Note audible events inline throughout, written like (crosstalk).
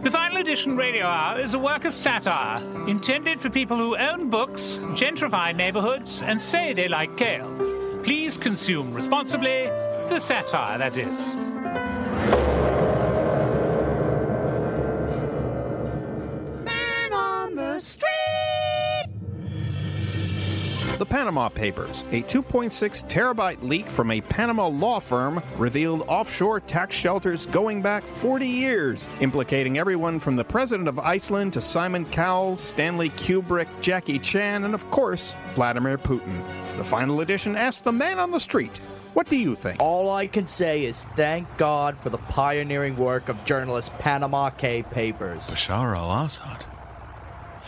The Final Edition Radio Hour is a work of satire intended for people who own books, gentrify neighborhoods, and say they like kale. Please consume responsibly the satire that is. The Panama Papers, a 2.6 terabyte leak from a Panama law firm, revealed offshore tax shelters going back 40 years, implicating everyone from the president of Iceland to Simon Cowell, Stanley Kubrick, Jackie Chan, and of course, Vladimir Putin. The final edition asked the man on the street, What do you think? All I can say is thank God for the pioneering work of journalist Panama K. Papers. Bashar al Assad.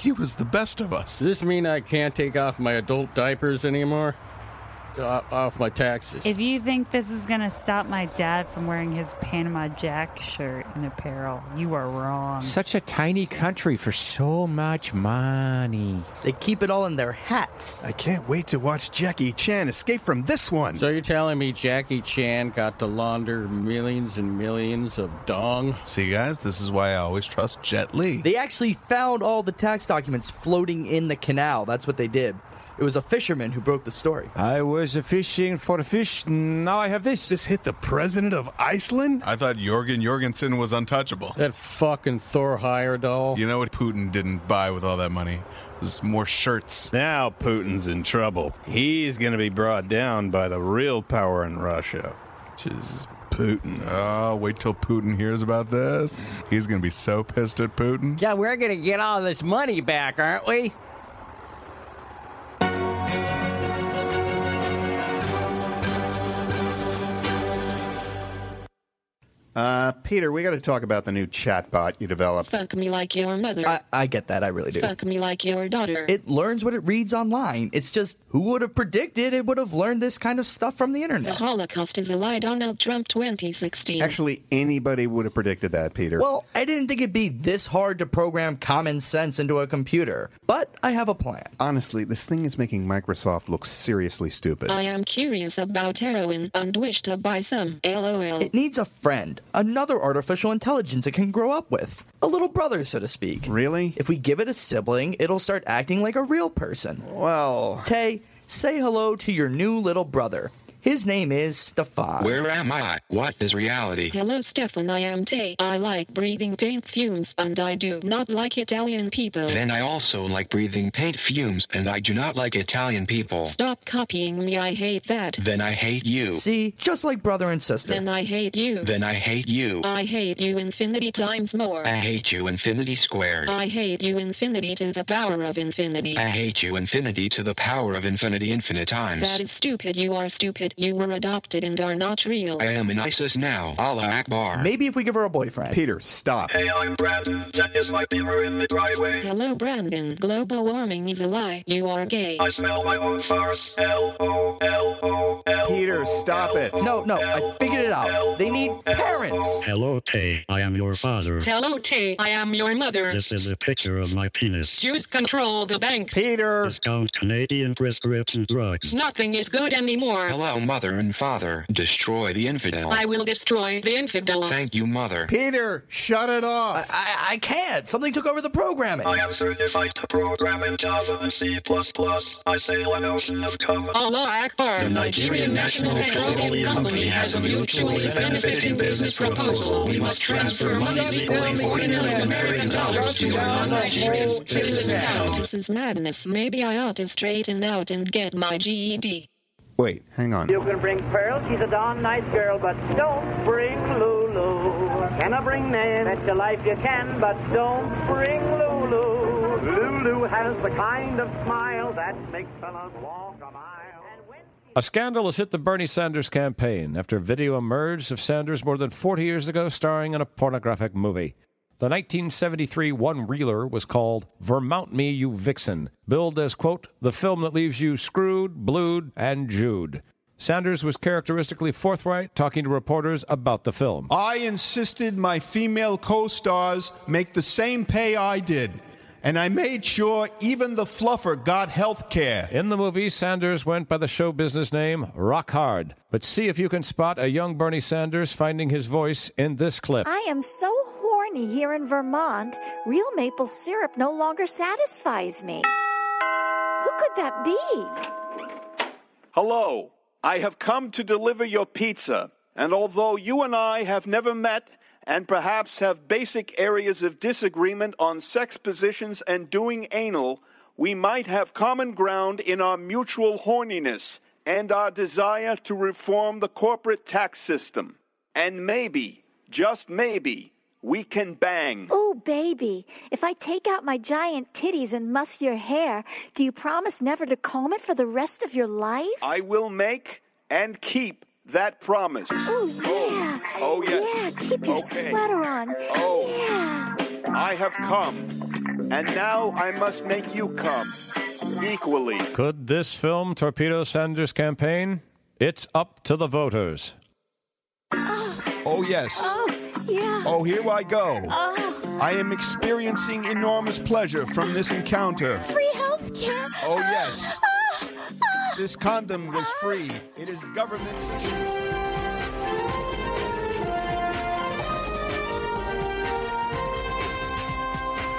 He was the best of us. Does this mean I can't take off my adult diapers anymore? Uh, off my taxes. If you think this is going to stop my dad from wearing his Panama Jack shirt and apparel, you are wrong. Such a tiny country for so much money. They keep it all in their hats. I can't wait to watch Jackie Chan escape from this one. So you're telling me Jackie Chan got to launder millions and millions of dong? See, guys, this is why I always trust Jet Li. They actually found all the tax documents floating in the canal. That's what they did. It was a fisherman who broke the story. I was fishing for fish. Now I have this. This hit the president of Iceland? I thought Jorgen Jorgensen was untouchable. That fucking Thor Heyerdahl. You know what Putin didn't buy with all that money? Was more shirts. Now Putin's in trouble. He's going to be brought down by the real power in Russia, which is Putin. Oh, wait till Putin hears about this. He's going to be so pissed at Putin. Yeah, we're going to get all this money back, aren't we? Uh, Peter, we got to talk about the new chatbot you developed. Fuck me like your mother. I, I get that, I really do. Fuck me like your daughter. It learns what it reads online. It's just, who would have predicted it would have learned this kind of stuff from the internet? the? Holocaust is a lie. Donald Trump 2016. Actually, anybody would have predicted that, Peter. Well, I didn't think it'd be this hard to program common sense into a computer, but I have a plan. Honestly, this thing is making Microsoft look seriously stupid. I am curious about heroin and wish to buy some. LOL. It needs a friend, another artificial intelligence it can grow up with. A little brother, so to speak. Really? If we give it a sibling, it'll start acting like a real person. Well, Tay, say hello to your new little brother. His name is Stefan. Where am I? What is reality? Hello, Stefan. I am Tay. I like breathing paint fumes, and I do not like Italian people. Then I also like breathing paint fumes, and I do not like Italian people. Stop copying me. I hate that. Then I hate you. See, just like brother and sister. Then I hate you. Then I hate you. I hate you infinity times more. I hate you infinity squared. I hate you infinity to the power of infinity. I hate you infinity to the power of infinity infinite times. That is stupid. You are stupid. You were adopted and are not real. I am in ISIS now. Allah Akbar. Maybe if we give her a boyfriend. Peter, stop. Hey, I'm Brandon. That is my beamer in the driveway. Hello, Brandon. Global warming is a lie. You are gay. I smell my own farce. L O L O L. Peter, stop it. No, no, I figured it out. They need parents. Hello, Tay. I am your father. Hello, Tay. I am your mother. This is a picture of my penis. Jews control the banks. Peter. Discount Canadian prescription drugs. Nothing is good anymore. Hello, mother and father. Destroy the infidel. I will destroy the infidel. Thank you, mother. Peter, shut it off. I, I can't. Something took over the programming. I am certified to program in Java and C++. I sail an ocean of code. Allah Akbar. The Nigerian National Petroleum Company has a mutually benefiting business proposal. We must transfer monies equaling 40 million American dollars to a non-Nigerian citizen account. This is madness. Maybe I ought to straighten out and get my GED. Wait, hang on. You can bring Pearl, she's a darn nice girl, but don't bring Lulu. Can I bring Nan? Bet your life you can, but don't bring Lulu. Lulu has the kind of smile that makes fellas walk a mile. A scandal has hit the Bernie Sanders campaign after a video emerged of Sanders more than 40 years ago starring in a pornographic movie. The 1973 one reeler was called Vermount Me, You Vixen, billed as, quote, the film that leaves you screwed, blued, and jewed. Sanders was characteristically forthright, talking to reporters about the film. I insisted my female co stars make the same pay I did. And I made sure even the fluffer got health care. In the movie, Sanders went by the show business name Rock Hard. But see if you can spot a young Bernie Sanders finding his voice in this clip. I am so horny here in Vermont, real maple syrup no longer satisfies me. Who could that be? Hello, I have come to deliver your pizza. And although you and I have never met and perhaps have basic areas of disagreement on sex positions and doing anal, we might have common ground in our mutual horniness and our desire to reform the corporate tax system. And maybe, just maybe, we can bang. Oh, baby, if I take out my giant titties and muss your hair, do you promise never to comb it for the rest of your life? I will make and keep that promise. Ooh, yeah. Oh, yes. Yeah, keep your Okay. sweater on. Oh. Yeah. I have come, and now I must make you come equally. Could this film torpedo Sanders' campaign? It's up to the voters. Oh, oh yes. Oh, yeah. Oh, here I go. Oh, I am experiencing enormous pleasure from this encounter. free health care. Oh, yes. Oh, This condom was free. It is government.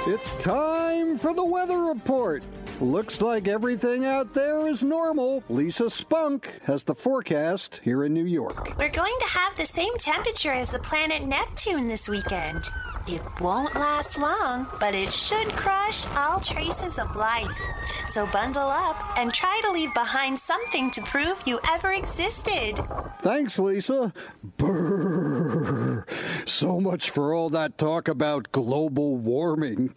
It's time for the weather report. Looks like everything out there is normal. Lisa Spunk has the forecast here in New York. We're going to have the same temperature as the planet Neptune this weekend. It won't last long, but it should crush all traces of life. So bundle up and try to leave behind something to prove you ever existed. Thanks, Lisa. Brrr. So much for all that talk about global warming.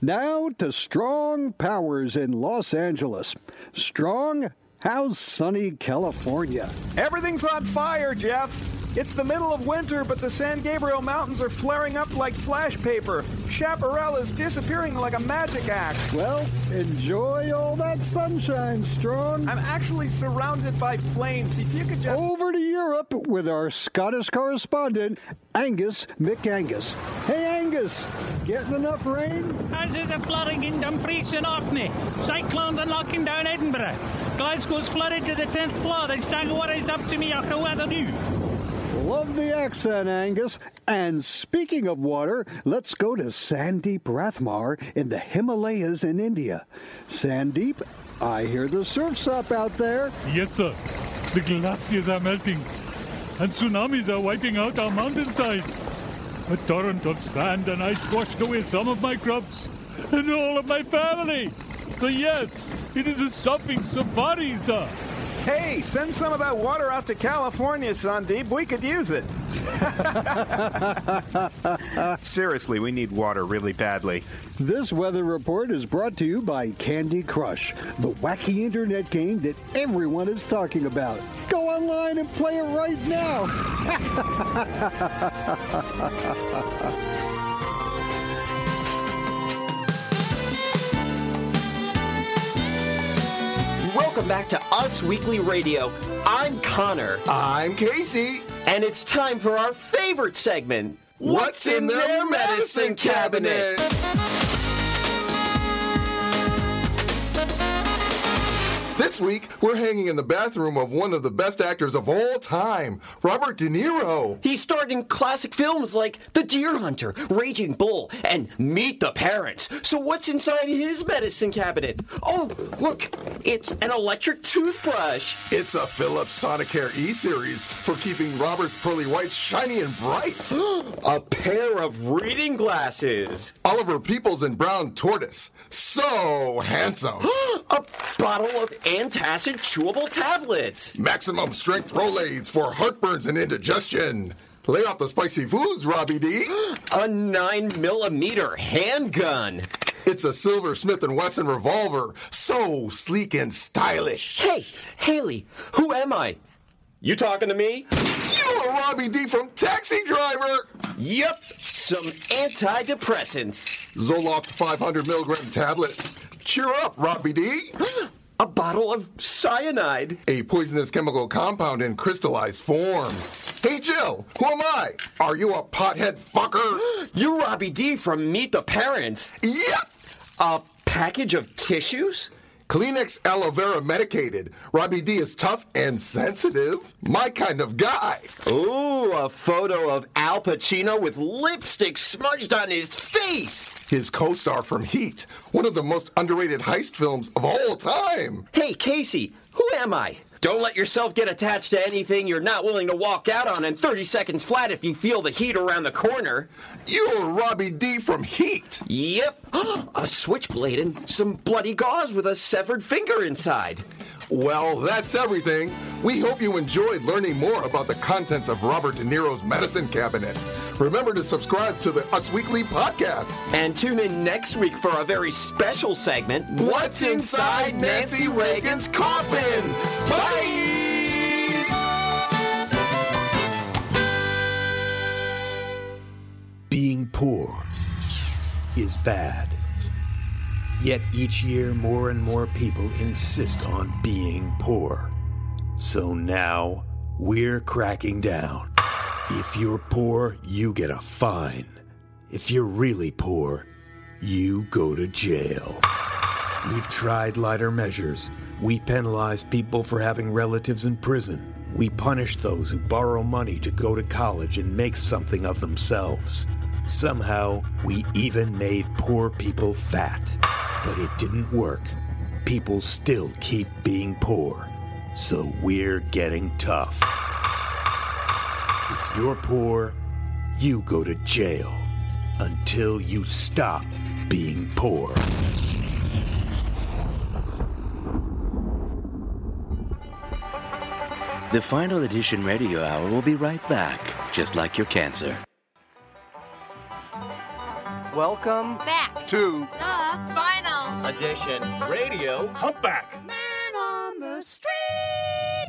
Now to strong powers in Los Angeles. Strong, how's sunny California? Everything's on fire, Jeff. It's the middle of winter, but the San Gabriel Mountains are flaring up like flash paper. Chaparral is disappearing like a magic act. Well, enjoy all that sunshine, Strong. I'm actually surrounded by flames. If you could just. Over to Europe with our Scottish correspondent, Angus McAngus. Hey, Angus, getting enough rain? As is the flooding in Dumfries and Orkney. Cyclones are knocking down Edinburgh. Glasgow's flooded to the 10th floor. They stagger what is up to me, I can weather do. Love the accent, Angus. And speaking of water, let's go to Sandeep Rathmar in the Himalayas in India. Sandeep, I hear the surf's up out there. Yes, sir. The glaciers are melting, and tsunamis are wiping out our mountainside. A torrent of sand and ice washed away some of my crops and all of my family. So, yes, it is a stopping safari, sir. Hey, send some of that water out to California, Sandeep. We could use it. (laughs) Seriously, we need water really badly. This weather report is brought to you by Candy Crush, the wacky internet game that everyone is talking about. Go online and play it right now. (laughs) Welcome back to Us Weekly Radio. I'm Connor. I'm Casey. And it's time for our favorite segment What's in their medicine cabinet? This week, we're hanging in the bathroom of one of the best actors of all time, Robert De Niro. He starred in classic films like The Deer Hunter, Raging Bull, and Meet the Parents. So what's inside his medicine cabinet? Oh, look, it's an electric toothbrush. It's a Philips Sonicare E series for keeping Robert's pearly whites shiny and bright. (gasps) a pair of reading glasses. Oliver Peoples and Brown Tortoise. So handsome. (gasps) (gasps) a bottle of antacid chewable tablets. Maximum strength Rolaids for heartburns and indigestion. Lay off the spicy foods, Robbie D. a nine millimeter handgun. It's a silver Smith & Wesson revolver, so sleek and stylish. Hey, Haley, who am I? You talking to me? You're Robbie D from Taxi Driver. Yep, some antidepressants. Zoloft 500 milligram tablets. Cheer up, Robbie D. (gasps) A bottle of cyanide. A poisonous chemical compound in crystallized form. Hey, Jill, who am I? Are you a pothead fucker? (gasps) You're Robbie D from Meet the Parents. Yep. A package of tissues? Kleenex aloe vera medicated. Robbie D is tough and sensitive. My kind of guy. Ooh, a photo of Al Pacino with lipstick smudged on his face. His co star from Heat, one of the most underrated heist films of all time. Hey, Casey, who am I? Don't let yourself get attached to anything you're not willing to walk out on in 30 seconds flat if you feel the heat around the corner. You're Robbie D from Heat. Yep. (gasps) a switchblade and some bloody gauze with a severed finger inside. Well, that's everything. We hope you enjoyed learning more about the contents of Robert De Niro's medicine cabinet. Remember to subscribe to the Us Weekly podcast. And tune in next week for a very special segment What's Inside Nancy Reagan's Coffin? Bye! Being poor is bad. Yet each year, more and more people insist on being poor. So now, we're cracking down. If you're poor, you get a fine. If you're really poor, you go to jail. We've tried lighter measures. We penalize people for having relatives in prison. We punish those who borrow money to go to college and make something of themselves. Somehow, we even made poor people fat. But it didn't work. People still keep being poor. So we're getting tough. If you're poor, you go to jail until you stop being poor. The final edition radio hour will be right back, just like your cancer. Welcome Back. to The final. edition radio Humpback. Man on the street.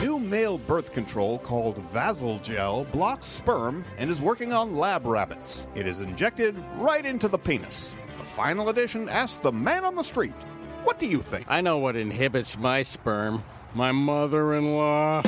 New male birth control called Vasalgel blocks sperm and is working on lab rabbits. It is injected right into the penis. The final edition asks the man on the street, What do you think? I know what inhibits my sperm. My mother in law.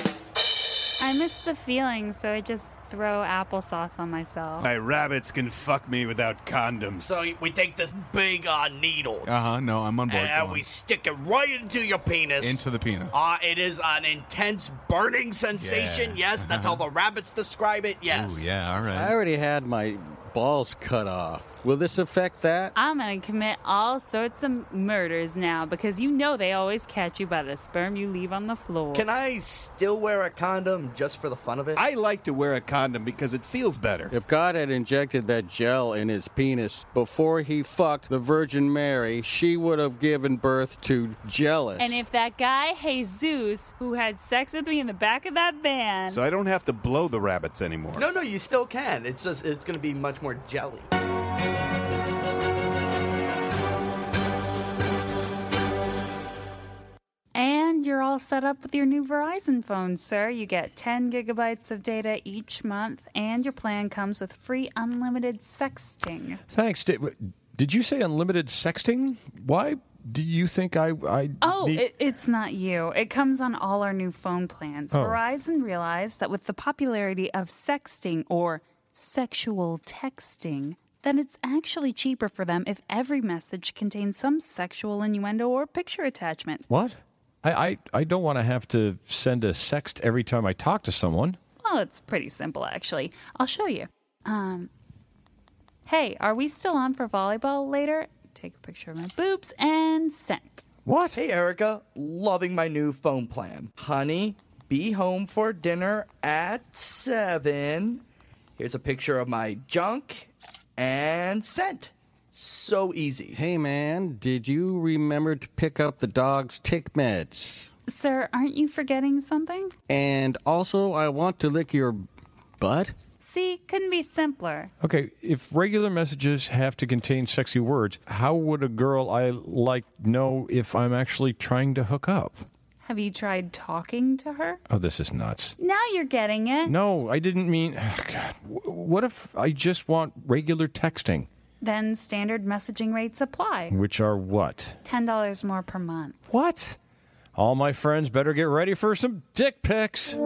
I miss the feeling, so I just throw applesauce on myself. My rabbits can fuck me without condoms. So we take this big uh, needle. Uh huh. No, I'm on board. Go And on. we stick it right into your penis. Into the penis. Uh, it is an intense burning sensation. Yeah. Yes, that's how the rabbits describe it. Yes. Ooh, yeah, all right. I already had my balls cut off. Will this affect that? I'm gonna commit all sorts of murders now because you know they always catch you by the sperm you leave on the floor. Can I still wear a condom just for the fun of it? I like to wear a condom because it feels better. If God had injected that gel in his penis before he fucked the Virgin Mary, she would have given birth to Jealous. And if that guy Jesus who had sex with me in the back of that van, So I don't have to blow the rabbits anymore. No, no, you still can. It's just it's going to be much more jelly. And you're all set up with your new Verizon phone, sir. You get 10 gigabytes of data each month, and your plan comes with free unlimited sexting. Thanks. Did, did you say unlimited sexting? Why do you think I? I Oh, need- it, it's not you. It comes on all our new phone plans. Oh. Verizon realized that with the popularity of sexting or sexual texting, then it's actually cheaper for them if every message contains some sexual innuendo or picture attachment. What? I, I, I don't want to have to send a sext every time I talk to someone. Well, it's pretty simple, actually. I'll show you. Um, hey, are we still on for volleyball later? Take a picture of my boobs and sent. What? Hey, Erica. Loving my new phone plan. Honey, be home for dinner at 7. Here's a picture of my junk and sent. So easy. Hey, man, did you remember to pick up the dog's tick meds? Sir, aren't you forgetting something? And also, I want to lick your butt. See, couldn't be simpler. Okay, if regular messages have to contain sexy words, how would a girl I like know if I'm actually trying to hook up? Have you tried talking to her? Oh, this is nuts. Now you're getting it. No, I didn't mean. Oh, (sighs) God. What if I just want regular texting? Then standard messaging rates apply. Which are what? $10 more per month. What? All my friends better get ready for some dick pics. Good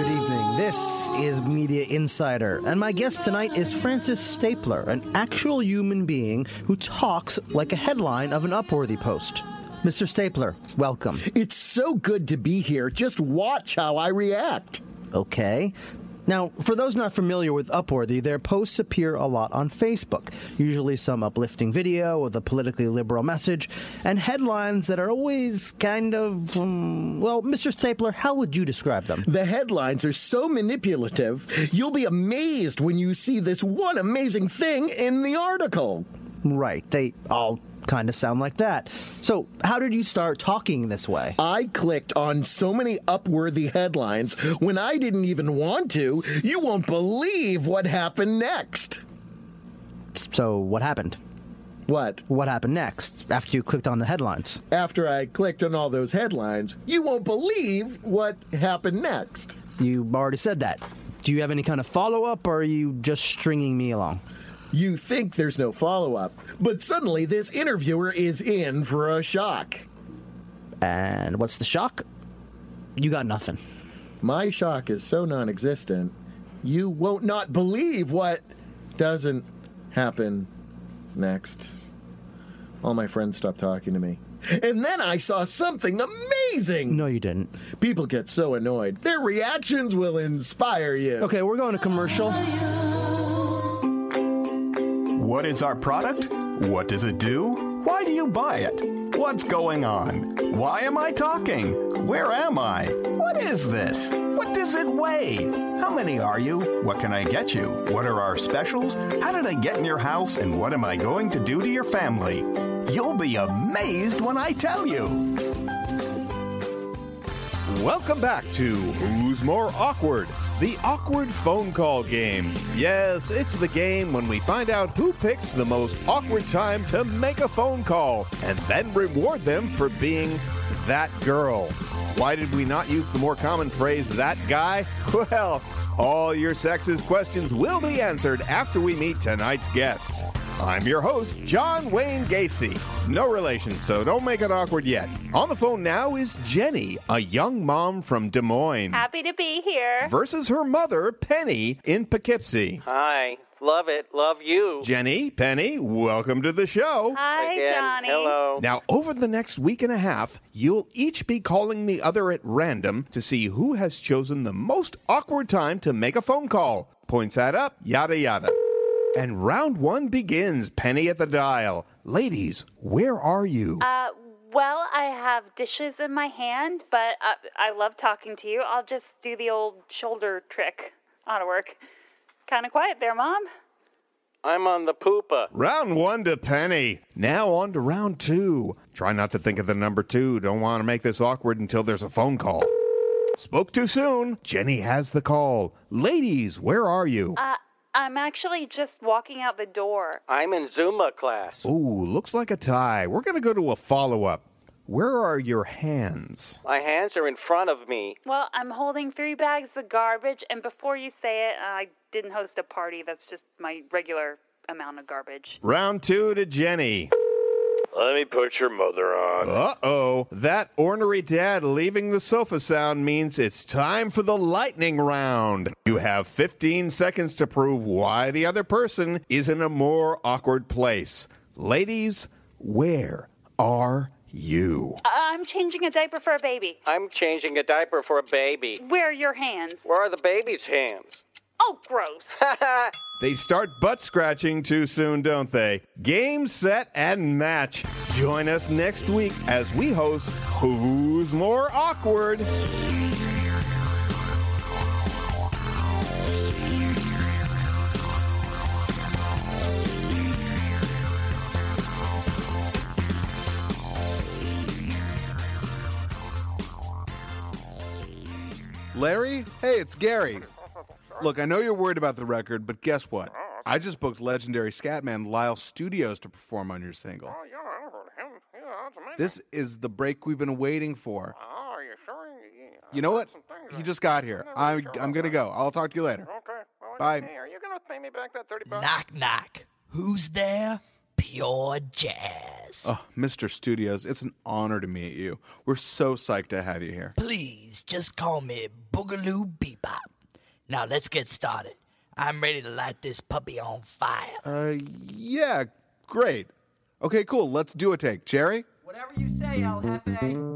evening. This is Media Insider, and my guest tonight is Francis Stapler, an actual human being who talks like a headline of an Upworthy post. Mr. Stapler, welcome. It's so good to be here. Just watch how I react. Okay. Now, for those not familiar with Upworthy, their posts appear a lot on Facebook, usually some uplifting video with a politically liberal message, and headlines that are always kind of. Um, well, Mr. Stapler, how would you describe them? The headlines are so manipulative, you'll be amazed when you see this one amazing thing in the article. Right. They all kind of sound like that. So, how did you start talking this way? I clicked on so many Upworthy headlines when I didn't even want to. You won't believe what happened next. So, what happened? What? What happened next after you clicked on the headlines? After I clicked on all those headlines, you won't believe what happened next. You already said that. Do you have any kind of follow up, or are you just stringing me along? You think there's no follow up, but suddenly this interviewer is in for a shock. And what's the shock? You got nothing. My shock is so non existent, you won't not believe what doesn't happen next. All my friends stopped talking to me. And then I saw something amazing. No, you didn't. People get so annoyed. Their reactions will inspire you. Okay, we're going to commercial. What is our product? What does it do? Why do you buy it? What's going on? Why am I talking? Where am I? What is this? What does it weigh? How many are you? What can I get you? What are our specials? How did I get in your house? And what am I going to do to your family? You'll be amazed when I tell you. Welcome back to Who's More Awkward? The awkward phone call game. Yes, it's the game when we find out who picks the most awkward time to make a phone call and then reward them for being that girl. Why did we not use the more common phrase, that guy? (laughs) Well, all your sexist questions will be answered after we meet tonight's guests. I'm your host, John Wayne Gacy. No relation, so don't make it awkward yet. On the phone now is Jenny, a young mom from Des Moines, Happy to be here. versus her mother, Penny, in Poughkeepsie. Hi. Love it. Love you. Jenny, Penny, welcome to the show. Hi, Again, Johnny. Hello. Now, over the next week and a half, you'll each be calling the other at random to see who has chosen the most awkward time to make a phone call. Points add up, yada yada. And round one begins. Penny at the dial. Ladies, where are you? Uh, well, I have dishes in my hand, but uh, I love talking to you. I'll just do the old shoulder trick. Ought to work. Kind of quiet there, Mom. I'm on the poopa. Round one to Penny. Now on to round two. Try not to think of the number two. Don't want to make this awkward until there's a phone call. Spoke too soon. Jenny has the call. Ladies, where are you? Uh, I'm actually just walking out the door. I'm in Zumba class. Ooh, looks like a tie. We're going to go to a follow up. Where are your hands? My hands are in front of me. Well, I'm holding three bags of garbage, and before you say it, I didn't host a party. That's just my regular amount of garbage. Round two to Jenny. Let me put your mother on. Uh oh. That ornery dad leaving the sofa sound means it's time for the lightning round. You have 15 seconds to prove why the other person is in a more awkward place. Ladies, where are you? Uh, I'm changing a diaper for a baby. I'm changing a diaper for a baby. Where are your hands? Where are the baby's hands? Oh, gross. (laughs) They start butt scratching too soon, don't they? Game, set, and match. Join us next week as we host Who's More Awkward? Larry? Hey, it's Gary. Look, I know you're worried about the record, but guess what? I just booked legendary scatman Lyle Studios to perform on your single. Oh, this is the break we've been waiting for. Oh, you know what? He just got here. I'm, I'm gonna go. I'll talk to you later. Okay. Bye. Are you gonna pay me back that thirty bucks? Knock, knock. Who's there? Pure jazz. Oh, Mr. Studios, it's an honor to meet you. We're so psyched to have you here. Please, just call me Boogaloo Bebop. Now let's get started. I'm ready to light this puppy on fire. Uh, yeah, great. Okay, cool. Let's do a take. Jerry? Whatever you say, El Jefe.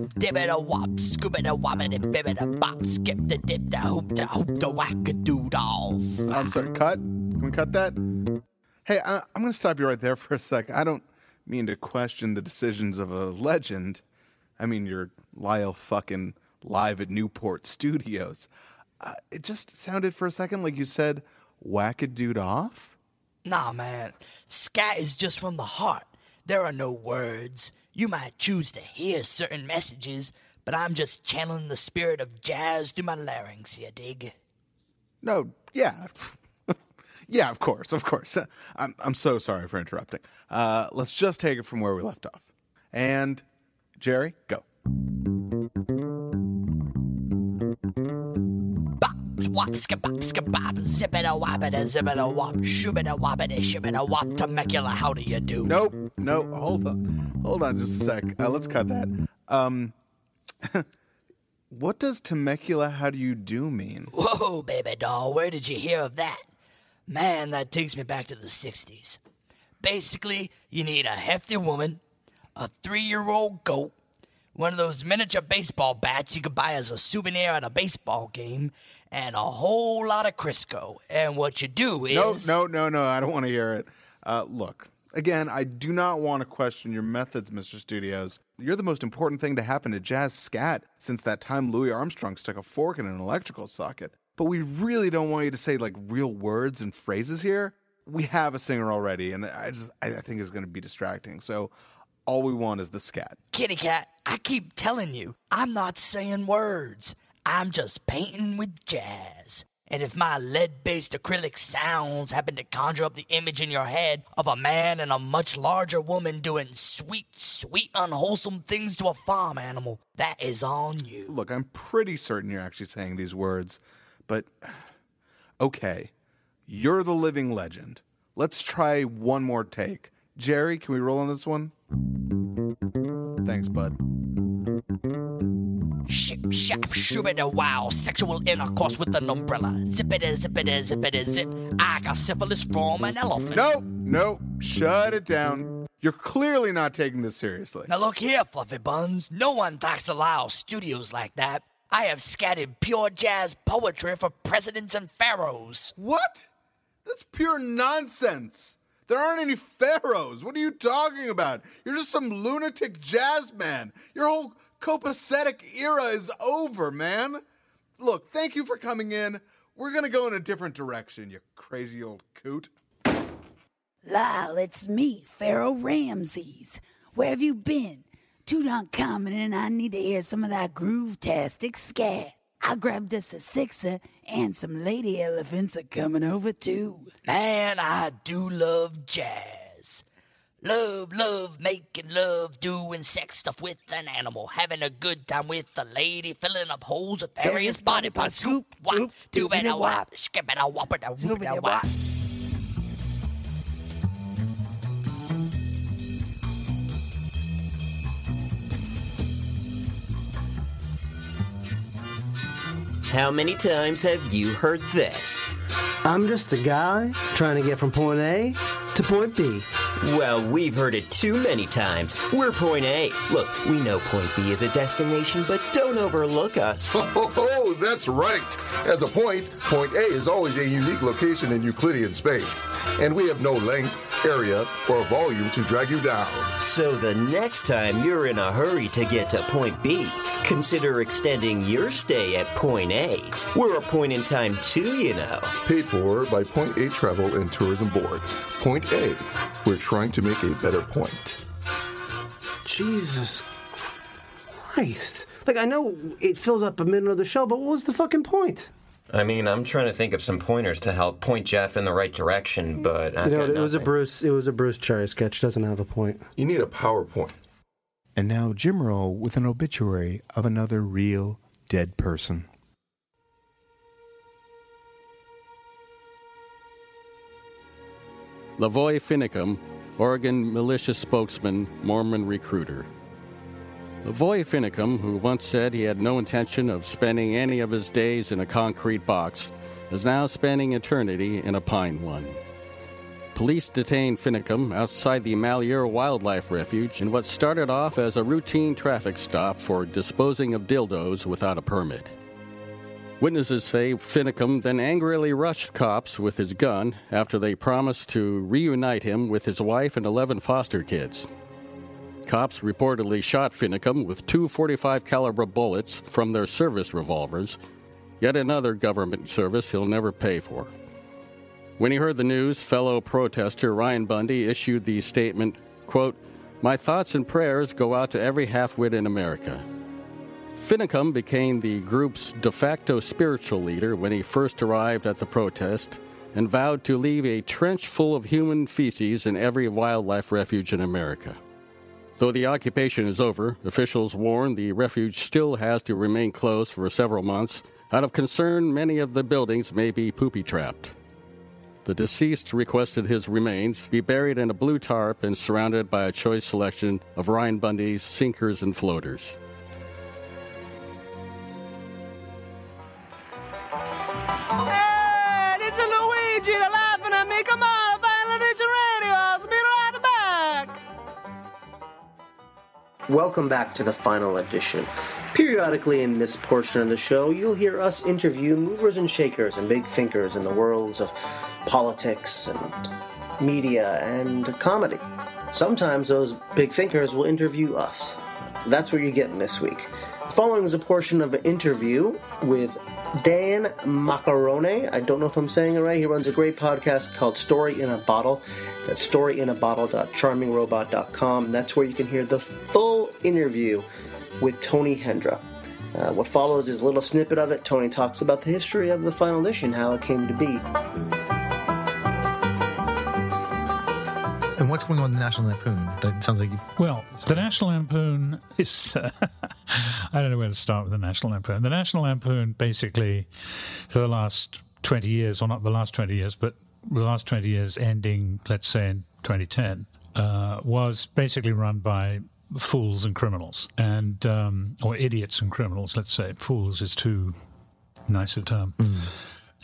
Scat bop, dibbida wop, scoobida wobbida bibbida bop, skip the dip the hoop the hoop the whack a off. I'm sorry, cut? Can we cut that? Hey, I, I'm going to stop you right there (laughs) for a sec. I don't mean to question the decisions of a legend. I mean, you're Lyle fucking live at Newport Studios. Uh, it just sounded for a second like you said, whack a dude off? Nah, man. Scat is just from the heart. There are no words. You might choose to hear certain messages, but I'm just channeling the spirit of jazz through my larynx, you dig? No, yeah. (laughs) yeah, of course, of course. I'm, I'm so sorry for interrupting. Uh, let's just take it from where we left off. And, Jerry, go. Wop, skabop, skabop, zippida woppida, zippida wop, shoobida woppida, shibida wop, Temecula, how do you do? Nope, no, hold on. Hold on just a sec. Uh, let's cut that. Um, (laughs) what does Temecula, how do you do mean? Whoa, baby doll, where did you hear of that? Man, that takes me back to the 60s. Basically, you need a hefty woman, a three year old goat, one of those miniature baseball bats you could buy as a souvenir at a baseball game, and a whole lot of Crisco. And what you do is. No, no, no, no. I don't want to hear it. Uh, look, again, I do not want to question your methods, Mr. Studios. You're the most important thing to happen to jazz scat since that time Louis Armstrong stuck a fork in an electrical socket. But we really don't want you to say like real words and phrases here. We have a singer already, and I just I I think it's going to be distracting. So all we want is the scat. Kitty cat, I keep telling you, I'm not saying words. I'm just painting with jazz. And if my lead based acrylic sounds happen to conjure up the image in your head of a man and a much larger woman doing sweet, sweet, unwholesome things to a farm animal, that is on you. Look, I'm pretty certain you're actually saying these words, but (sighs) okay, you're the living legend. Let's try one more take. Jerry, can we roll on this one? Thanks, bud. Ship, shop, shoobida wow, sexual intercourse with an umbrella. Zippida, zippida, zippida, zip. I got syphilis from an elephant. Nope, nope, shut it down. You're clearly not taking this seriously. Now look here, Fluffy Buns. No one talks to Lyle Studios like that. I have scattered pure jazz poetry for presidents and pharaohs. What? That's pure nonsense. There aren't any pharaohs. What are you talking about? You're just some lunatic jazz man. Your whole copacetic era is over, man. Look, thank you for coming in. We're gonna go in a different direction, you crazy old coot. Lyle, it's me, Pharaoh Ramses. Where have you been? Tutankhamun and I need to hear some of that groove-tastic scat. I grabbed us a sixer, and some lady elephants are coming over too. Man, I do love jazz. Love, love, making love, doing sex stuff with an animal, having a good time with a lady, filling up holes with various body parts. Scoop, wop, do it a wop, skip it a whop, it a whoop a wop. How many times have you heard this? I'm just a guy trying to get from point A to point B. Well, we've heard it too many times. We're point A. Look, we know point B is a destination, but don't overlook us. (laughs) Oh, that's right. As a point, point A is always a unique location in Euclidean space, and we have no length, area, or volume to drag you down. So the next time you're in a hurry to get to point B, consider extending your stay at point A. We're a point in time too, you know. Paid for by Point A Travel and Tourism Board. Point A, we're trying to make a better point. Jesus Christ. Like, I know it fills up a minute of the show, but what was the fucking point? I mean, I'm trying to think of some pointers to help point Jeff in the right direction, but I you know, it was a Bruce. It was a Bruce Cherry sketch. Doesn't have a point. You need a PowerPoint. And now Jim Roll with an obituary of another real dead person. Lavoy Finicum, Oregon militia spokesman, Mormon recruiter. Lavoy Finicum, who once said he had no intention of spending any of his days in a concrete box, is now spending eternity in a pine one. Police detained Finicum outside the Malheur Wildlife Refuge in what started off as a routine traffic stop for disposing of dildos without a permit. Witnesses say Finicum then angrily rushed cops with his gun after they promised to reunite him with his wife and 11 foster kids. Cops reportedly shot Finicum with two 45 caliber bullets from their service revolvers, yet another government service he'll never pay for. When he heard the news, fellow protester Ryan Bundy issued the statement, quote, "My thoughts and prayers go out to every half-wit in America." Finicum became the group's de facto spiritual leader when he first arrived at the protest and vowed to leave a trench full of human feces in every wildlife refuge in America. Though the occupation is over, officials warn the refuge still has to remain closed for several months out of concern many of the buildings may be poopy trapped. The deceased requested his remains be buried in a blue tarp and surrounded by a choice selection of Ryan Bundy's sinkers and floaters. Welcome back to the final edition. Periodically in this portion of the show, you'll hear us interview movers and shakers and big thinkers in the worlds of politics and media and comedy. Sometimes those big thinkers will interview us. That's what you're getting this week. Following is a portion of an interview with Dan Macarone. I don't know if I'm saying it right. He runs a great podcast called Story in a Bottle. It's at storyinabottle.charmingrobot.com. And that's where you can hear the full interview with Tony Hendra. Uh, what follows is a little snippet of it. Tony talks about the history of the final edition, how it came to be. And what's going on in the National Lampoon? That sounds like you. Well, the National Lampoon is. Uh, (laughs) I don't know where to start with the National Lampoon. The National Lampoon, basically, for the last 20 years, or not the last 20 years, but the last 20 years ending, let's say, in 2010, uh, was basically run by fools and criminals, and um, or idiots and criminals. Let's say fools is too nice a term,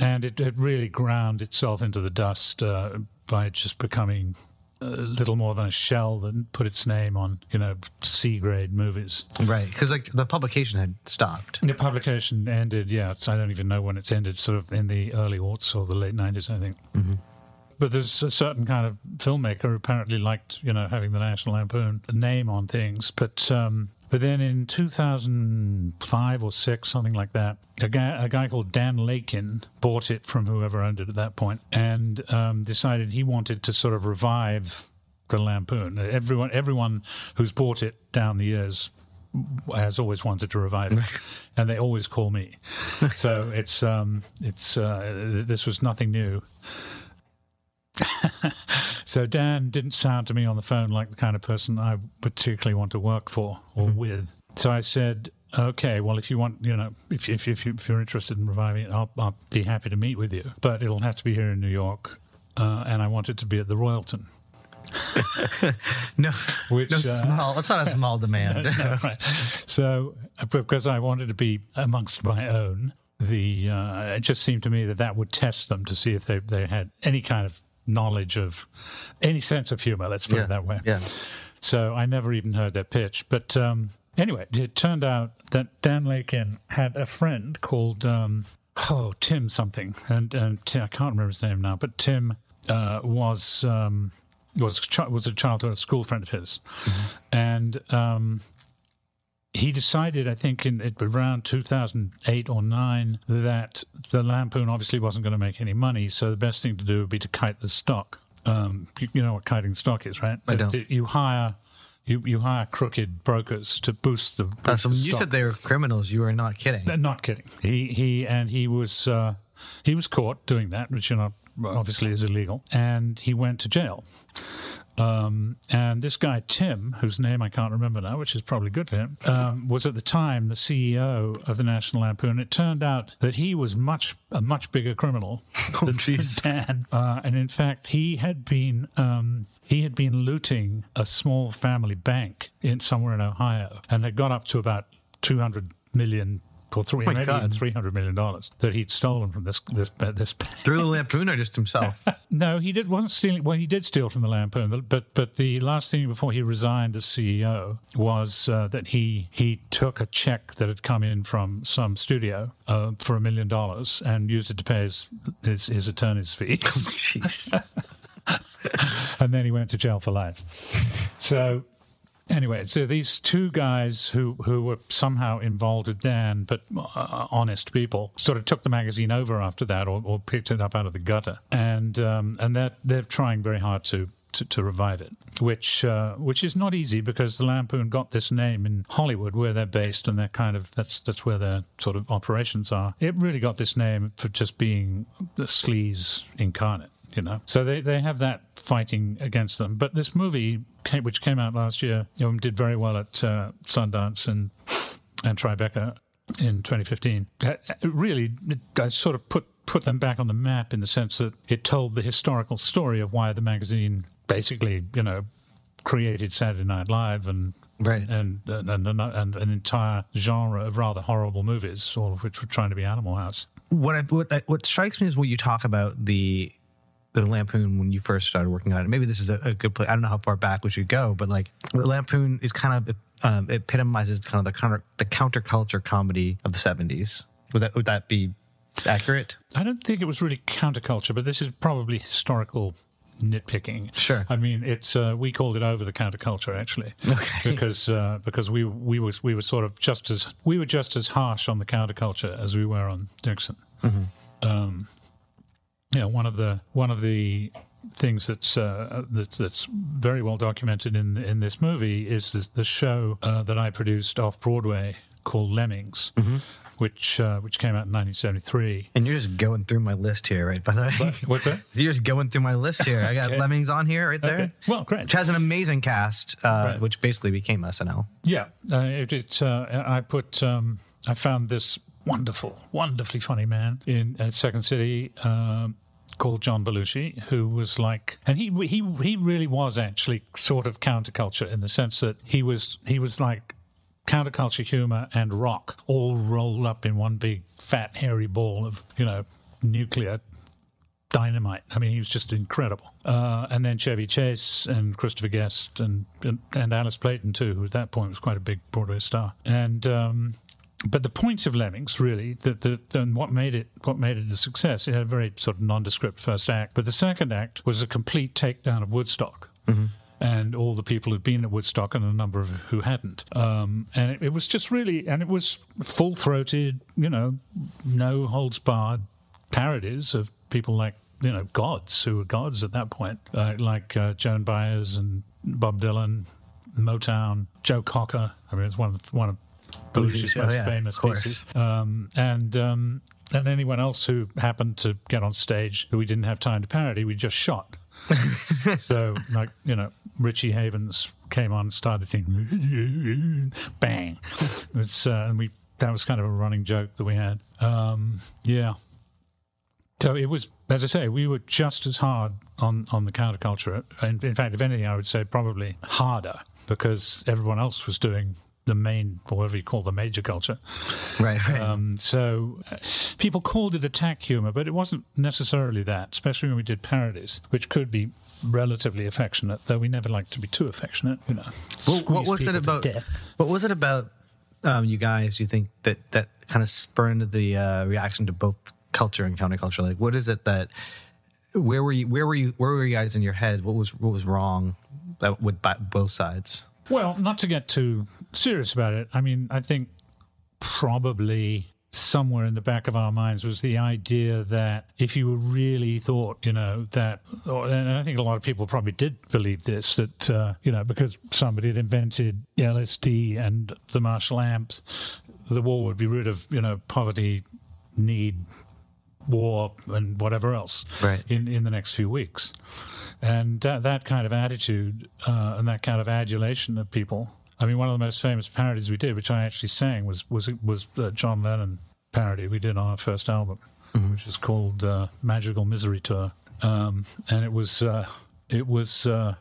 and it, it really ground itself into the dust uh, by just becoming a little more than a shell that put its name on, you know, C grade movies. Right, because like the publication had stopped. The publication ended, yeah, it's, I don't even know when it's ended, sort of in the early aughts or the late 90s, I think. Mm-hmm. But there's a certain kind of filmmaker who apparently liked, you know, having the National Lampoon name on things. But um, but then in 2005 or six, something like that, a guy, a guy called Dan Laikin bought it from whoever owned it at that point and um, decided he wanted to sort of revive the Lampoon. Everyone, everyone who's bought it down the years has always wanted to revive it, (laughs) and they always call me. so it's um, it's uh, this was nothing new. (laughs) so Dan didn't sound to me on the phone like the kind of person I particularly want to work for or with. So I said, "Okay, well, if you want, you know, if if if, you, if you're interested in reviving it, I'll, I'll be happy to meet with you, but it'll have to be here in New York, uh, and I want it to be at the Royalton." (laughs) no, which no uh, small. It's not a small demand. (laughs) no, right. So, because I wanted to be amongst my own, the uh, it just seemed to me that that would test them to see if they they had any kind of knowledge of any sense of humor. Let's put Yeah, it that way. yeah. So I never even heard their pitch. But um, anyway, it turned out that Dan Laikin had a friend called um, oh Tim something, and and Tim, I can't remember his name now, but Tim uh, was. Um, was was a childhood a school friend of his, and um, he decided, I think, in it, around 2008 or 9, that the Lampoon obviously wasn't going to make any money, so the best thing to do would be to kite the stock. Um, you, you know what kiting stock is, right? I don't. You, you hire. You, you hire crooked brokers to boost the. Uh, so the you stock. said they were criminals, you are not kidding. Uh, Not kidding. He he and he was uh, he was caught doing that, which you know obviously is illegal, and he went to jail. Um, and this guy Tim, whose name I can't remember now, which is probably good for him, um, was at the time the CEO of the National Lampoon. It turned out that he was much a much bigger criminal (laughs) than, than Dan, uh, and in fact he had been. Um, he had been looting a small family bank in somewhere in Ohio, and had got up to about two hundred million three, Oh maybe three hundred million dollars that he'd stolen from this this this. Through the lampoon or just himself? (laughs) no, he did wasn't stealing. Well, he did steal from the Lampoon, but but the last thing before he resigned as CEO was uh, that he he took a check that had come in from some studio uh, for a million dollars and used it to pay his his, his attorney's fees. (laughs) (laughs) and then he went to jail for life. So anyway, so these two guys who who were somehow involved with Dan, but uh, honest people, sort of took the magazine over after that, or, or picked it up out of the gutter, and um, and that they're trying very hard to. To, to revive it, which uh, which is not easy because the Lampoon got this name in Hollywood, where they're based, and they're kind of that's that's where their sort of operations are. It really got this name for just being the sleaze incarnate you know. So they, they have that fighting against them. But this movie, came, which came out last year, um, did very well at uh, Sundance and and Tribeca in 2015. Uh, Really, it, I sort of put put them back on the map in the sense that it told the historical story of why the magazine basically, you know, created Saturday Night Live and right and and, and, and an entire genre of rather horrible movies, all of which were trying to be Animal House. what I, what I, what strikes me is when you talk about the the Lampoon when you first started working on it. Maybe this is a, a good place. I don't know how far back we should go, but like the Lampoon is kind of um, epitomizes kind of the counter the counterculture comedy of the seventies. Would that would that be accurate? I don't think it was really counterculture, but this is probably historical nitpicking. Sure. I mean, it's uh, we called it over the counterculture actually, Okay. (laughs) because uh, because we we was we were sort of just as we were just as harsh on the counterculture as we were on Nixon. Um, you know, one of the one of the things that's uh, that's that's very well documented in in this movie is this, the show uh, that I produced off Broadway called Lemmings, which uh, which came out in 1973. And you're just going through my list here, right? By the way, what's that? (laughs) You're just going through my list here. I got Okay. Lemmings on here, right there. Okay. Well, great. Which has an amazing cast, uh, Right. which basically became SNL. Yeah, uh, it, it uh, I put um, I found this wonderful, wonderfully funny man in at Second City um, called John Belushi, who was like, and he he he really was actually sort of counterculture in the sense that he was he was like counterculture humor and rock all rolled up in one big fat hairy ball of you know nuclear dynamite. I mean, he was just incredible. Uh, and then Chevy Chase and Christopher Guest and, and and Alice Playten too, who at that point was quite a big Broadway star. And um, but the point of Lemmings really that the and what made it what made it a success. It had a very sort of nondescript first act, but the second act was a complete takedown of Woodstock. And all the people who'd been at Woodstock and a number of who hadn't. Um, and it, it was just really, and it was full throated, you know, no holds barred parodies of people like you know gods who were gods at that point, uh, like uh, Joan Baez and Bob Dylan, Motown, Joe Cocker. I mean, it's one of one of Belushi's Oh, most yeah, famous pieces, um, and um, and anyone else who happened to get on stage who we didn't have time to parody, we just shot. (laughs) so, like you know, Richie Havens came on, and started singing, (laughs) bang. It's uh, and we that was kind of a running joke that we had. Um, yeah. So it was, as I say, we were just as hard on, on the counterculture. In, in fact, if anything, I would say probably harder because everyone else was doing the main, or whatever you call the major culture. Right, right. Um, so uh, people called it attack humor, but it wasn't necessarily that, especially when we did parodies, which could be relatively affectionate, though we never like to be too affectionate, you know. Well, what was it about? What was it about um, you guys? You think that that kind of spurned the uh, reaction to both culture and counterculture? Like, what is it that? Where were you? Where were you? Where were you guys in your head? What was what was wrong that, with both sides? Well, not to get too serious about it, I mean, I think probably somewhere in the back of our minds was the idea that if you really thought, you know, that, and I think a lot of people probably did believe this, that, uh, you know, because somebody had invented LSD and the Marshall amps, the war would be rid of, you know, poverty, need, war, and whatever else Right. in, in the next few weeks. And that, that kind of attitude uh, and that kind of adulation of people. I mean, one of the most famous parodies we did, which I actually sang, was was was uh, John Lennon parody we did on our first album, which is called uh, "Magical Misery Tour," um, and it was uh, it was uh,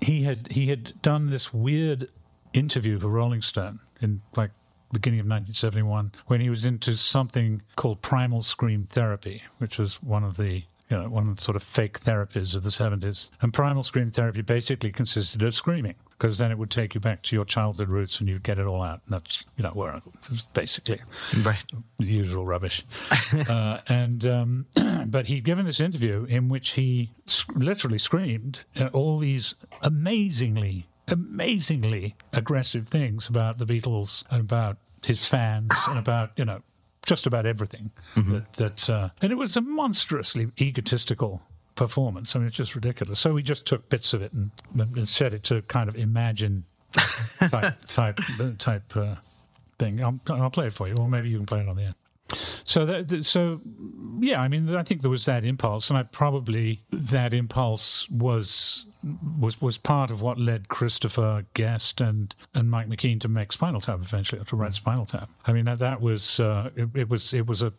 he had he had done this weird interview for Rolling Stone in like beginning of 1971 when he was into something called primal scream therapy, which was one of the you know one of the sort of fake therapies of the 70s. And primal scream therapy basically consisted of screaming because then it would take you back to your childhood roots and you'd get it all out. And that's you know where it was basically right the usual rubbish. (laughs) uh, and um, (clears throat) but he'd given this interview in which he literally screamed all these amazingly, amazingly aggressive things about the Beatles and about his fans and about you know just about everything. That, that uh, and it was a monstrously egotistical performance. I mean, it's just ridiculous. So we just took bits of it and, and set it to kind of imagine type (laughs) type type uh, thing. I'll, I'll play it for you, or maybe you can play it on the end. So that, so yeah, I mean, I think there was that impulse, and I probably that impulse was was was part of what led Christopher Guest and and Mike McKean to make Spinal Tap eventually, or to write Spinal Tap. I mean, that, that was uh, it, it was it was a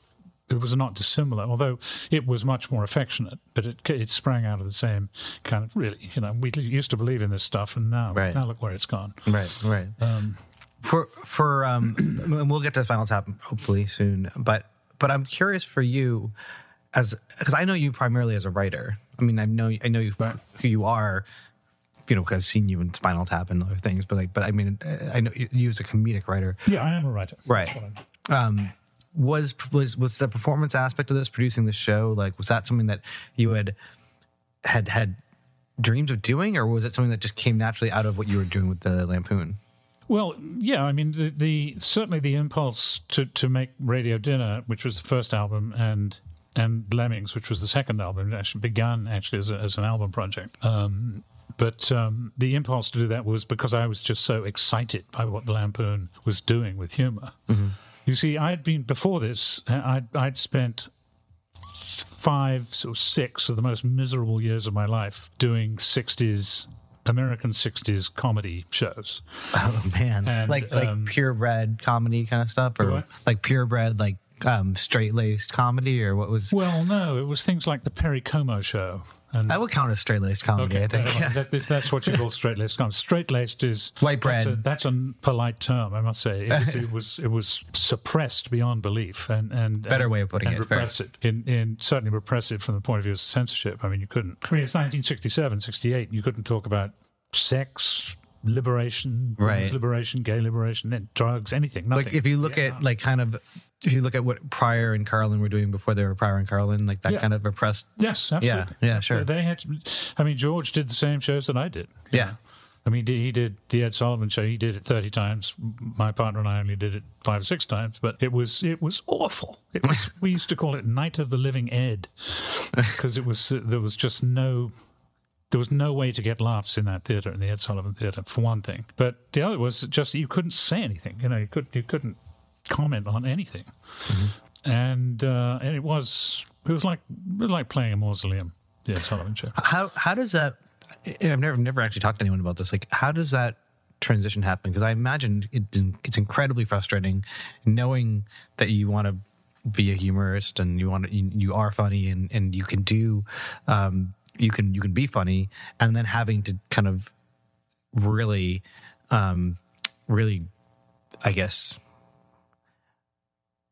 it was not dissimilar, although it was much more affectionate. But it it sprang out of the same kind of really, you know, we used to believe in this stuff, and now Right. now look where it's gone. Right, right. Um, for for um, (clears throat) and we'll get to Spinal Tap hopefully soon. But but I'm curious for you, as because I know you primarily as a writer. I mean, I know I know you who you are. You know, because I've seen you in Spinal Tap and other things. But like, but I mean, I know you you as a comedic writer. Yeah, I am a writer. Right. Um, was was was the performance aspect of this producing the show like was that something that you had had had dreams of doing, or was it something that just came naturally out of what you were doing with the Lampoon? Well, yeah, I mean, the, the certainly the impulse to, to make Radio Dinner, which was the first album, and and Lemmings, which was the second album, it actually began actually as, a, as an album project. Um, but um, the impulse to do that was because I was just so excited by what the Lampoon was doing with humor. You see, I'd been before this. I'd I'd spent five or six of the most miserable years of my life doing '60s American '60s comedy shows. Oh man, And, like like um, purebred comedy kind of stuff, or What? like purebred like um, straight laced comedy, or what was? Well, no, it was things like the Perry Como show. And that would count as straight laced comedy, Okay, I think. that- that- that's, that's what you (laughs) call straight laced comedy. Straight laced is White That's a, bread. that's a polite term, I must say. It was (laughs) it was, it was suppressed beyond belief, and and Better and- way of putting and it, fair. repressive. In in certainly repressive from the point of view of censorship. I mean, you couldn't. I mean, it's 1967, 68. You couldn't talk about sex. Liberation, Right. liberation, gay liberation, and drugs, anything. Nothing. Like if you look at like kind of if you look at what Pryor and Carlin were doing before they were Pryor and Carlin, like that Yeah. kind of repressed. Yes, absolutely. Yeah, yeah, sure. They had. I mean, George did the same shows that I did. Yeah. know. I mean, he did the Ed Sullivan show. He did it thirty times. My partner and I only did it five or six times. But it was it was awful. It was. (laughs) we used to call it Night of the Living Ed because it was there was just no. There was no way to get laughs in that theater, in the Ed Sullivan Theater, for one thing. But the other was just you couldn't say anything. You know, you could you couldn't comment on anything, and uh, and it was it was like it was like playing a mausoleum. Yeah, Sullivan show. How how does that? I've never never actually talked to anyone about this. Like, how does that transition happen? Because I imagine it, it's incredibly frustrating knowing that you want to be a humorist and you want to you, you are funny and and you can do um you can you can be funny and then having to kind of really um really I guess,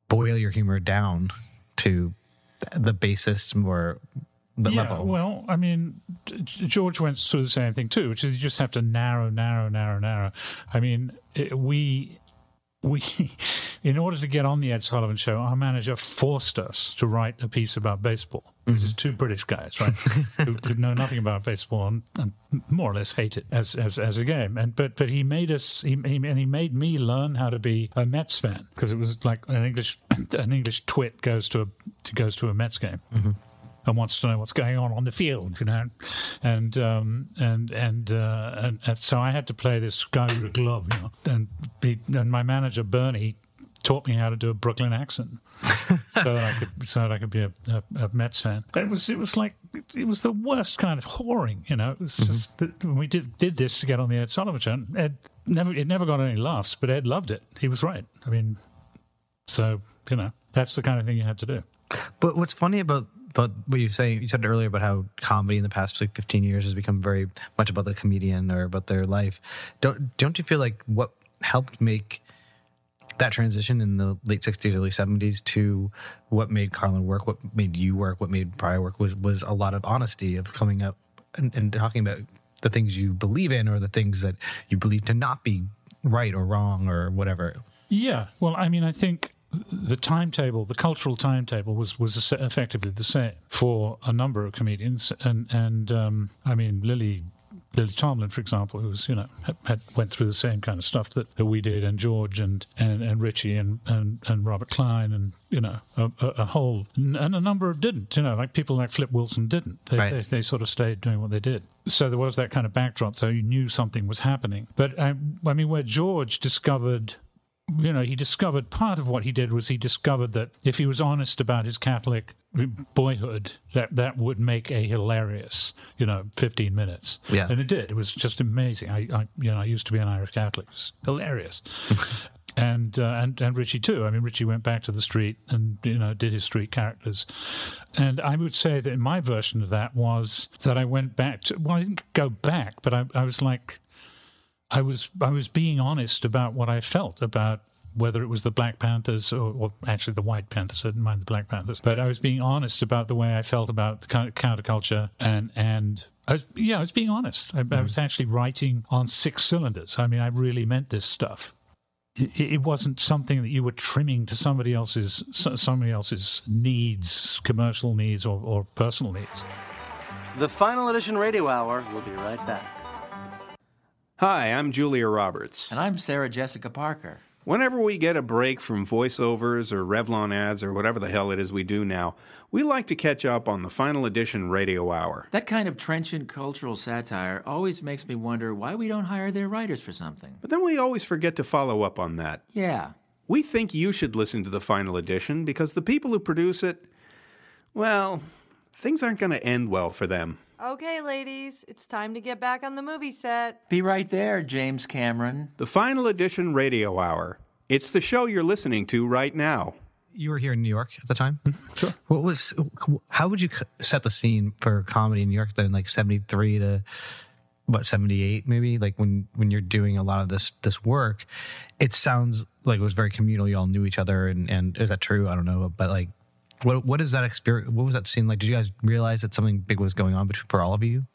boil your humor down to the basest or the yeah, level. Well, I mean, George went through the same thing too, which is you just have to narrow, narrow, narrow, narrow. I mean, it, we we (laughs) in order to get on the Ed Sullivan show, our manager forced us to write a piece about baseball. This is mm-hmm. two British guys, right, (laughs) who, who know nothing about baseball and, and more or less hate it as, as as a game. And but but he made us, he, he and he made me learn how to be a Mets fan. Because it was like an English (clears throat) an English twit goes to a goes to a Mets game mm-hmm. And wants to know what's going on on the field, you know, and um, and and, uh, and and so I had to play this guy with a glove, you know, and be, and my manager Bernie taught me how to do a Brooklyn accent (laughs) so that I could so that I could be a, a, a Mets fan. It was it was like it was the worst kind of whoring, you know. It was just that when we did did this to get on the Ed Sullivan show. Ed never it never got any laughs, but Ed loved it. He was right. I mean, so you know that's the kind of thing you had to do. But what's funny about but what you say you said earlier about how comedy in the past like 15 years has become very much about the comedian or about their life. Don't don't you feel like what helped make that transition in the late 60s early 70s to what made Carlin work, what made you work, what made Pryor work was was a lot of honesty of coming up and, and talking about the things you believe in or the things that you believe to not be right or wrong or whatever. Yeah, well, I mean, I think the timetable, the cultural timetable, was was effectively the same for a number of comedians, and and um, I mean Lily. Lily Tomlin, for example, who was you know had, had went through the same kind of stuff that, that we did, and George and and, and Richie and, and, and Robert Klein, and you know a, a, a whole and a number of didn't. You know, like people like Flip Wilson didn't. They, Right. they they sort of stayed doing what they did. So there was that kind of backdrop. So you knew something was happening. But I, I mean, where George discovered you know, he discovered part of what he did was he discovered that if he was honest about his Catholic boyhood, that that would make a hilarious, you know, fifteen minutes. Yeah. and it did. It was just amazing. I, I you know, I used to be an Irish Catholic. It was hilarious. (laughs) And, uh, and and Richie too. I mean, Richie went back to the street and you know did his street characters, and I would say that my version of that was that I went back to. Well, I didn't go back, but I, I was like, I was I was being honest about what I felt about whether it was the Black Panthers or, or actually the White Panthers. I didn't mind the Black Panthers, but I was being honest about the way I felt about the counterculture and and. I was, yeah, I was being honest. I, I mm-hmm. was actually writing on six cylinders. I mean, I really meant this stuff. It, it wasn't something that you were trimming to somebody else's somebody else's needs, commercial needs or, or personal needs. The Final Edition Radio Hour We'll be right back. Hi, I'm Julia Roberts. And I'm Sarah Jessica Parker. Whenever we get a break from voiceovers or Revlon ads or whatever the hell it is we do now, we like to catch up on the Final Edition Radio Hour. That kind of trenchant cultural satire always makes me wonder why we don't hire their writers for something. But then we always forget to follow up on that. Yeah. We think you should listen to the Final Edition because the people who produce it, well, things aren't going to end well for them. Okay, ladies, it's time to get back on the movie set. Be right there, James Cameron. The Final Edition Radio Hour. It's the show you're listening to right now. You were here in New York at the time. Mm-hmm. Sure. What was? How would you set the scene for comedy in New York then, in like seventy three to what seventy eight, maybe? Like when when you're doing a lot of this this work, it sounds like it was very communal. You all knew each other, and and is that true? I don't know, but like, what what is that experience? What was that scene like? Did you guys realize that something big was going on for all of you?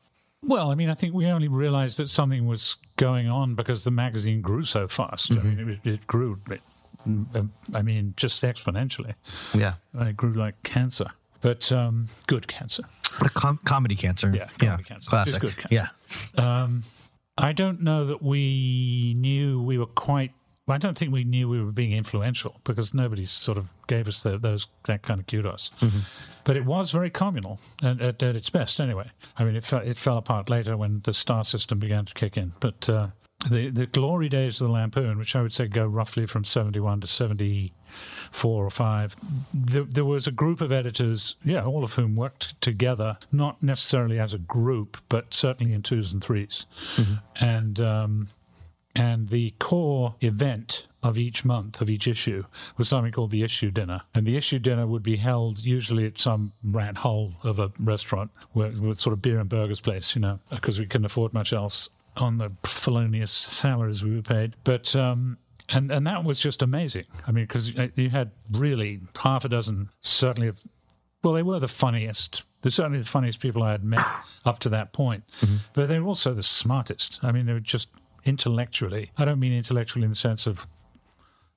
Well, I mean, I think we only realized that something was going on because the magazine grew so fast. I mean, it, it grew, it, um, I mean, just exponentially. Yeah, And it grew like cancer, but um, good cancer. The com- comedy cancer. Yeah, comedy cancer. Classic. Cancer. Yeah. Um, I don't know that we knew we were quite. I don't think we knew we were being influential because nobody sort of gave us the, those that kind of kudos. But it was very communal at, at, at its best, anyway. I mean, it fell, it fell apart later when the star system began to kick in. But uh, the the glory days of the Lampoon, which I would say go roughly from seventy one to seventy four or five, there, there was a group of editors, yeah, all of whom worked together, not necessarily as a group, but certainly in twos and 3s and um, and the core event of each month of each issue was something called the issue dinner and the issue dinner would be held usually at some rat hole of a restaurant where, with sort of beer and burgers place you know because we couldn't afford much else on the felonious salaries we were paid but um and and that was just amazing. I mean, because you had really half a dozen, certainly, of, well, they were the funniest. They're certainly the funniest people I had met up to that point, but they were also the smartest. I mean, they were just intellectually. I don't mean intellectually in the sense of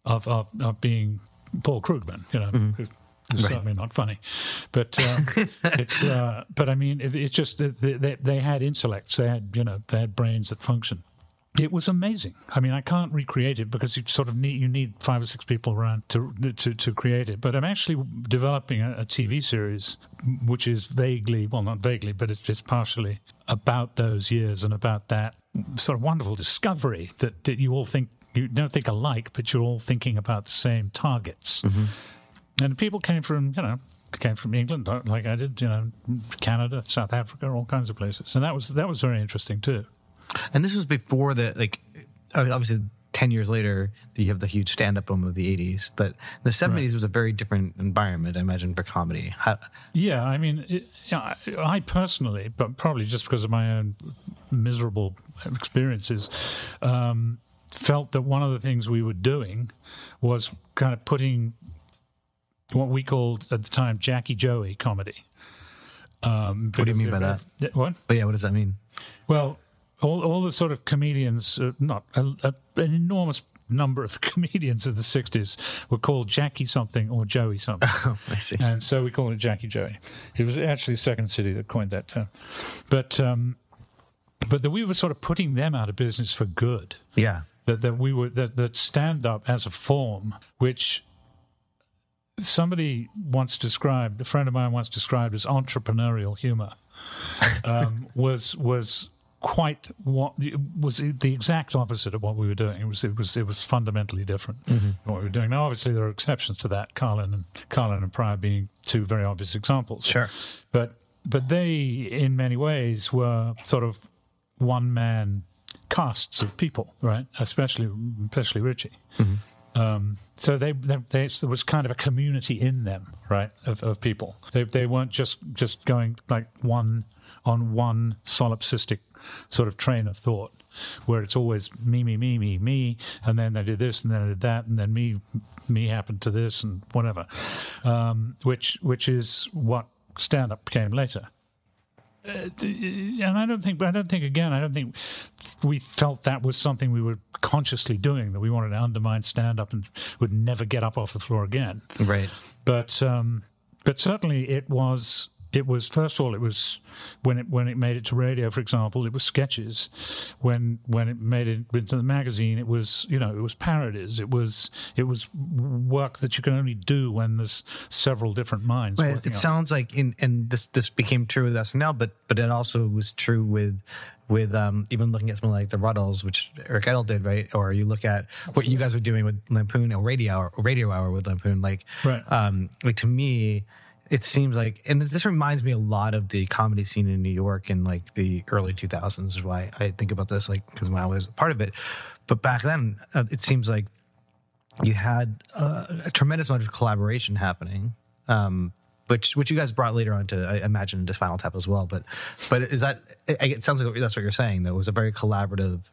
of of, of being Paul Krugman, you know. who's Right. Certainly not funny, but um, (laughs) it's. Uh, but I mean, it, it's just that they, they, they had intellects. They had, you know, they had brains that function. It was amazing. I mean, I can't recreate it because you sort of need you need five or six people around to to, to create it. But I'm actually developing a, a TV series which is vaguely, well, not vaguely, but it's, it's partially about those years and about that sort of wonderful discovery that, that you all think you don't think alike, but you're all thinking about the same targets. And people came from, you know, came from England, uh, like I did, you know, Canada, South Africa, all kinds of places, and that was that was very interesting too. And this was before the like, obviously. 10 years later, you have the huge stand up boom of the 80s. But the 70s was a very different environment, I imagine, for comedy. How, Yeah, I mean, it, yeah, I, I personally, but probably just because of my own miserable experiences, um, felt that one of the things we were doing was kind of putting what we called at the time Jackie Joey comedy. Um, what do you mean by that? What? But yeah, what does that mean? Well, all all the sort of comedians, uh, not a, a, an enormous number of the (laughs) comedians of the '60s were called Jackie something or Joey something. (laughs) I see. And so we call it Jackie Joey. It was actually Second City that coined that term, but um, but that we were sort of putting them out of business for good. Yeah. That that we were that that stand up as a form, which somebody once described, a friend of mine once described as entrepreneurial humor, (laughs) um, was was quite what was the exact opposite of what we were doing. It was it was it was fundamentally different Mhm. from what we were doing. Now, obviously, there are exceptions to that. Carlin and Carlin and Pryor being two very obvious examples. Sure, but but they, in many ways, were sort of one man casts of people, right? Especially especially Richie. Um, so they, they, they, there was kind of a community in them, right, of, of people. They, they weren't just, just going like one on one solipsistic sort of train of thought, where it's always me, me, me, me, me, and then they did this, and then I did that, and then me, me happened to this, and whatever, um, which which is what stand up became later. Uh, and I don't think, but I don't think again, I don't think we felt that was something we were consciously doing that we wanted to undermine stand up and would never get up off the floor again. Right. But um, but certainly it was it was first of all it was when it when it made it to radio for example it was sketches when when it made it into the magazine it was you know it was parodies it was it was work that you can only do when there's several different minds Well, it on sounds like, in, and this this became true with SNL, but but it also was true with with um, even looking at something like the Rutles, which Eric Idle did, right? Or you look at what you guys were doing with Lampoon or Radio Hour, Radio Hour with Lampoon, like Right. um, like to me. It seems like, and this reminds me a lot of the comedy scene in New York in like the early 2000s. Is why I think about this, like because when I was part of it. But back then, uh, it seems like you had uh, a tremendous amount of collaboration happening, um, which which you guys brought later on to I imagine to Spinal Tap as well. But but is that it, it sounds like that's what you're saying? That it was a very collaborative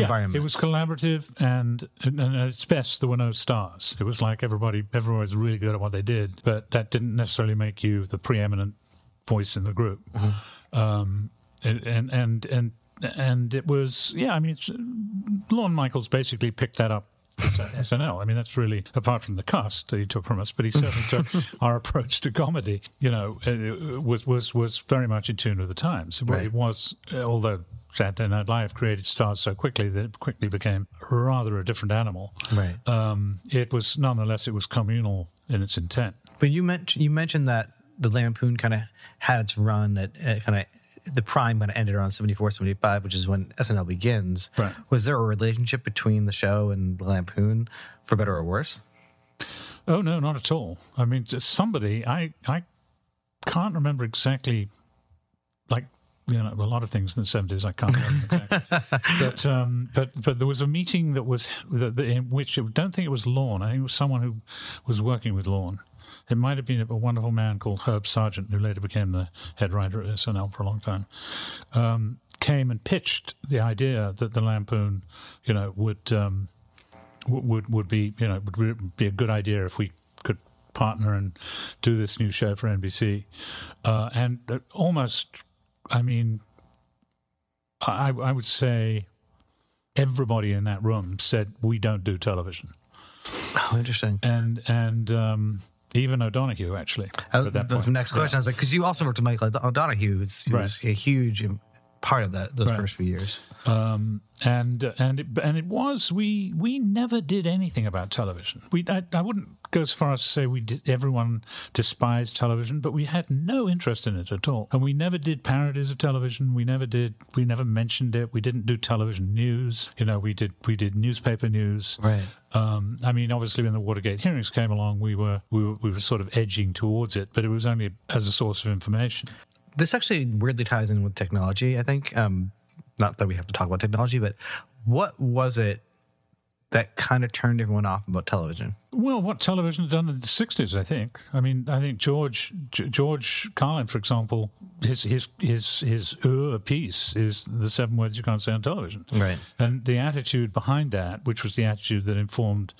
Yeah, environment. It was collaborative, and, and at its best, there were no stars. It was like everybody, everyone was really good at what they did, but that didn't necessarily make you the preeminent voice in the group. Um, and, and and and and it was, yeah. I mean, it's, Lorne Michaels basically picked that up. SNL. I mean, that's really apart from the cast that he took from us, but he certainly took (laughs) our approach to comedy. You know, uh, was was was very much in tune with the times. Right. It was, although Saturday Night Live created stars so quickly that it quickly became rather a different animal. Right. Um, it was nonetheless it was communal in its intent. But you mentioned you mentioned that the Lampoon kind of had its run that uh, kind of the prime kind of ended around 74, 75, which is when SNL begins. Right. Was there a relationship between the show and the Lampoon, for better or worse? Oh no, not at all. I mean, somebody I I can't remember exactly, like you know, a lot of things in the seventies I can't remember exactly. (laughs) but um, but but there was a meeting that was that, that in which I don't think it was Lorne. I think it was someone who was working with Lorne. It might have been a wonderful man called Herb Sargent, who later became the head writer at SNL for a long time. Um, came and pitched the idea that the Lampoon, you know, would um, would would be you know would be a good idea if we could partner and do this new show for NBC, uh, and uh, almost, I mean, I I would say everybody in that room said we don't do television. Oh, interesting. And and um, even O'Donoghue actually. Uh, at that that's point. the next question. I was like, because you also worked with Michael O'Donoghue, who's, who was a huge part of that those Right. first few years. um, and and it, and it was we we never did anything about television. We I, I wouldn't go as far as to say we did, everyone despised television, but we had no interest in it at all, and we never did parodies of television. We never did. We never mentioned it. We didn't do television news. You know, we did we did newspaper news. Right. Um, I mean, obviously, when the Watergate hearings came along, we were we were we were sort of edging towards it, but it was only as a source of information. This actually weirdly ties in with technology. I think, um, not that we have to talk about technology, but what was it that kind of turned everyone off about television? Well, what television had done in the '60s, I think. I mean, I think George G- George Carlin, for example, his his his his uh, piece is the seven words you can't say on television. Right. And the attitude behind that, which was the attitude that informed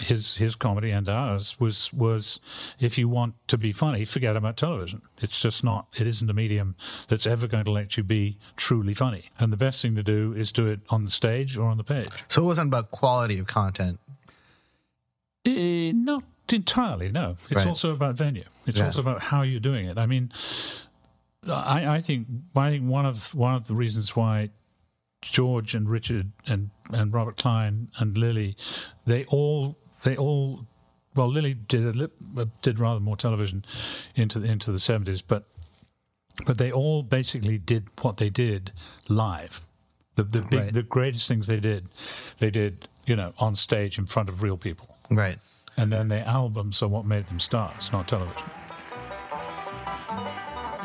his his comedy and ours, was was if you want to be funny, forget about television. It's just not. It isn't a medium that's ever going to let you be truly funny. And the best thing to do is do it on the stage or on the page. So it wasn't about quality of content. Eh, not entirely, no. It's Right. also about venue. It's Yeah. also about how you're doing it. I mean, I, I think I think one of one of the reasons why George and Richard and, and Robert Klein and Lily, they all they all well Lily did a lip, did rather more television into the into the seventies, but but they all basically did what they did live. The the big, Right. the greatest things they did, they did you know on stage in front of real people. Right. And then their albums are what made them stars, not television.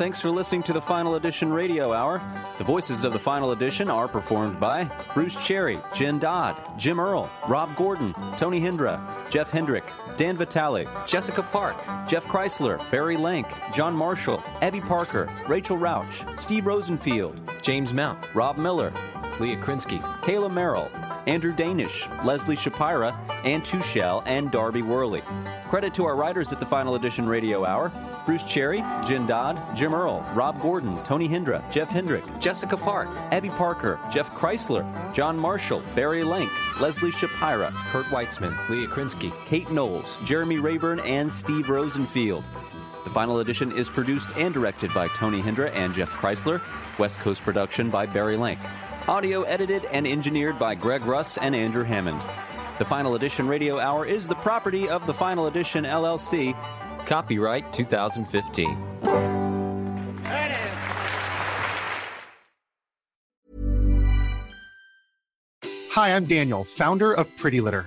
Thanks for listening to the Final Edition Radio Hour. The voices of the Final Edition are performed by Bruce Cherry, Jen Dodd, Jim Earl, Rob Gordon, Tony Hendra, Jeff Hendrick, Dan Vitale, Jessica Park, Jeff Kreisler, Barry Lank, John Marshall, Abby Parker, Rachel Rauch, Steve Rosenfield, James Mount, Rob Miller, Leah Krinsky, Kayla Merrill, Andrew Danish, Leslie Shapira, Ann Tuchel, and Darby Worley. Credit to our writers at the Final Edition Radio Hour Bruce Cherry, Jen Dodd, Jim Earl, Rob Gordon, Tony Hendra, Jeff Hendrick, Jessica Park, Abby Parker, Jeff Kreisler, John Marshall, Barry Lank, Leslie Shapira, Kurt Weitzman, Leah Krinsky, Kate Knowles, Jeremy Rayburn, and Steve Rosenfield. The final edition is produced and directed by Tony Hendra and Jeff Kreisler, West Coast production by Barry Lank. Audio edited and engineered by Greg Russ and Andrew Hammond. The Final Edition Radio Hour is the property of the Final Edition LLC. Copyright 2015. Hi, I'm Daniel, founder of Pretty Litter.